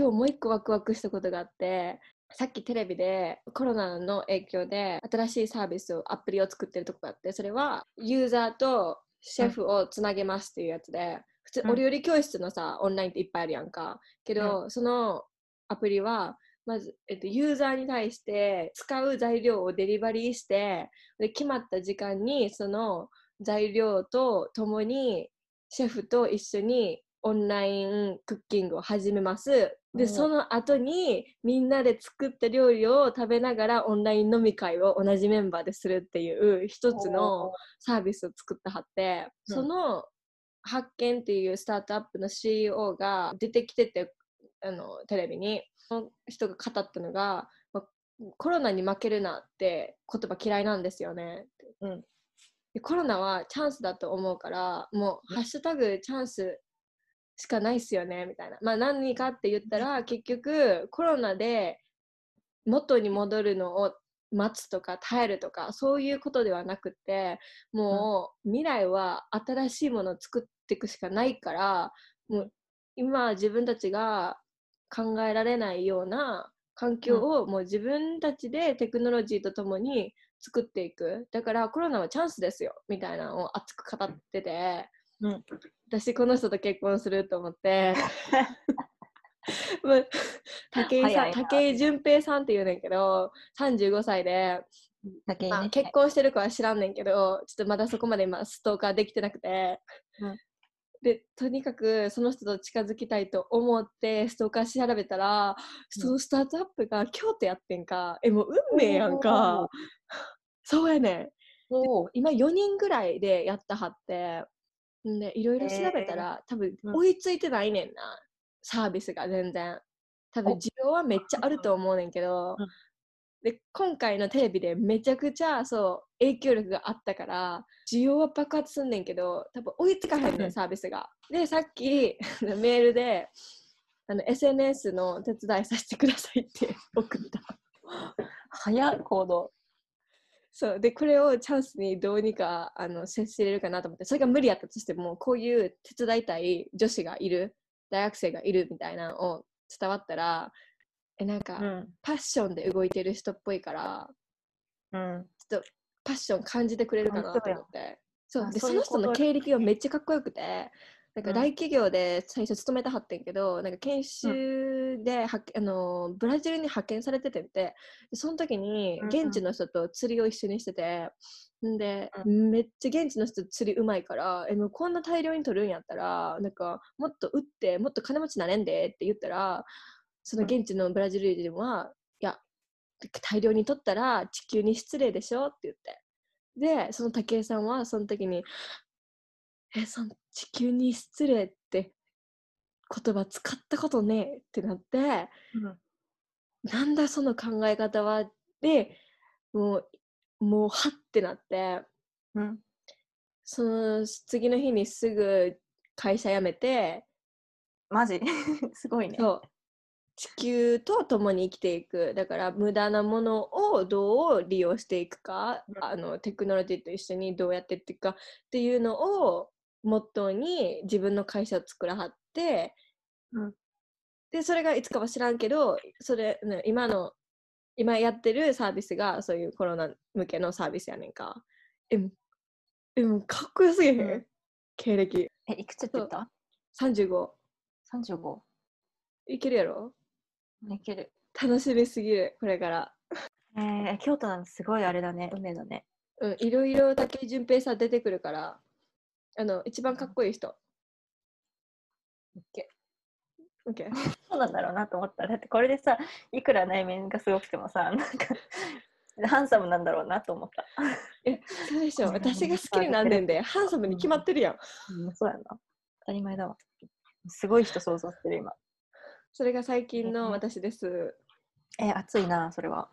今日もう一個ワクワクしたことがあってさっきテレビでコロナの影響で新しいサービスをアプリを作ってるとこがあってそれはユーザーとシェフをつなげますっていうやつで、普通お料理教室のさオンラインっていっぱいあるやんか。けど、そのアプリはまず、えっと、ユーザーに対して使う材料をデリバリーしてで決まった時間にその材料とともにシェフと一緒にオンラインクッキングを始めます。で、うんその後にみんなで作った料理を食べながらオンライン飲み会を同じメンバーでするっていう一つのサービスを作ったはって、うん。その発見っていうスタートアップの CEO が出てきててあのテレビに。その人が語ったのが、まコロナに負けるなって言葉嫌いなんですよね。うん。でコロナはチャンスだと思うからもう「ハッシュタグチャンス」しかないっすよねみたいな。まあ何かって言ったら結局コロナで元に戻るのを待つとか耐えるとかそういうことではなくってもう未来は新しいものを作っていくしかないからもう今自分たちが考えられないような環境をもう自分たちでテクノロジーとともに作っていく。だからコロナはチャンスですよみたいなのを熱く語ってて、うん。私この人と結婚すると思って。武井さん武井淳平さんっていうねんけど35歳で、まあ。結婚してるかは知らんねんけどちょっとまだそこまで今ストーカーできてなくて、うん。でとにかくその人と近づきたいと思ってストーカー調べたら、そのスタートアップが京都やってんか。えもう運命やんか。そうやねん。今4人ぐらいでやったはってんでいろいろ調べたら、多分うん。追いついてないねんなサービスが全然。多分お。需要はめっちゃあると思うねんけど、うん。で今回のテレビでめちゃくちゃそう影響力があったから需要は爆発すんねんけど多分追いつかへんねうん。んサービスが。でさっき メールであの SNS の手伝いさせてくださいって送った。早い行動。そう。でこれをチャンスにどうにかあの接しれるかなと思ってそれが無理やったとしてもこういう手伝いたい女子がいる大学生がいるみたいなのを伝わったらえなんか、うん。パッションで動いてる人っぽいからうん。ちょっとパッション感じてくれるかなと思って。そうあでそうの人の経歴がめっちゃかっこよくてなんかうん。大企業で最初勤めたはってんけど、なんか研修ではあのブラジルに派遣されててんてでその時に現地の人と釣りを一緒にしてて、んで、うめっちゃ現地の人釣りうまいからえもうこんな大量に取るんやったらなんかもっと売ってもっと金持ちなれんでって言ったらその現地のブラジル人は、いや大量に取ったら地球に失礼でしょって言って。でその武井さんはその時に「えその地球に失礼って言葉使ったことねえ」ってなってなんだその考え方は？でもうもうはってなって。うん。その次の日にすぐ会社辞めてマジ？すごいね。そう。地球と共に生きていく。だから無駄なものをどう利用していくか、うん。あのテクノロジーと一緒にどうやっていっていくかっていうのをモットーに自分の会社を作らはって、うんでそれがいつかは知らんけどそれ、ね、今の今やってるサービスがそういうコロナ向けのサービスやねんかええかっこよすぎへん、うん経歴え、いくつって言った？35 ?35。いけるやろ？いける。楽しみすぎるこれからえー、京都なんてすごいあれだね。梅だね。うん、いろいろ武井淳平さん出てくるから、あの、一番かっこいい人。OK。そうなんだろうなと思った。だってこれでさ、いくら内面がすごくてもさ、なんか、ハンサムなんだろうなと思った。え、そうでしょ。私が好きになんねんで、ハンサムに決まってるやん。うん、そうやな。当たり前だわ。すごい人想像してる今。それが最近えの私です。え、熱いな、それは。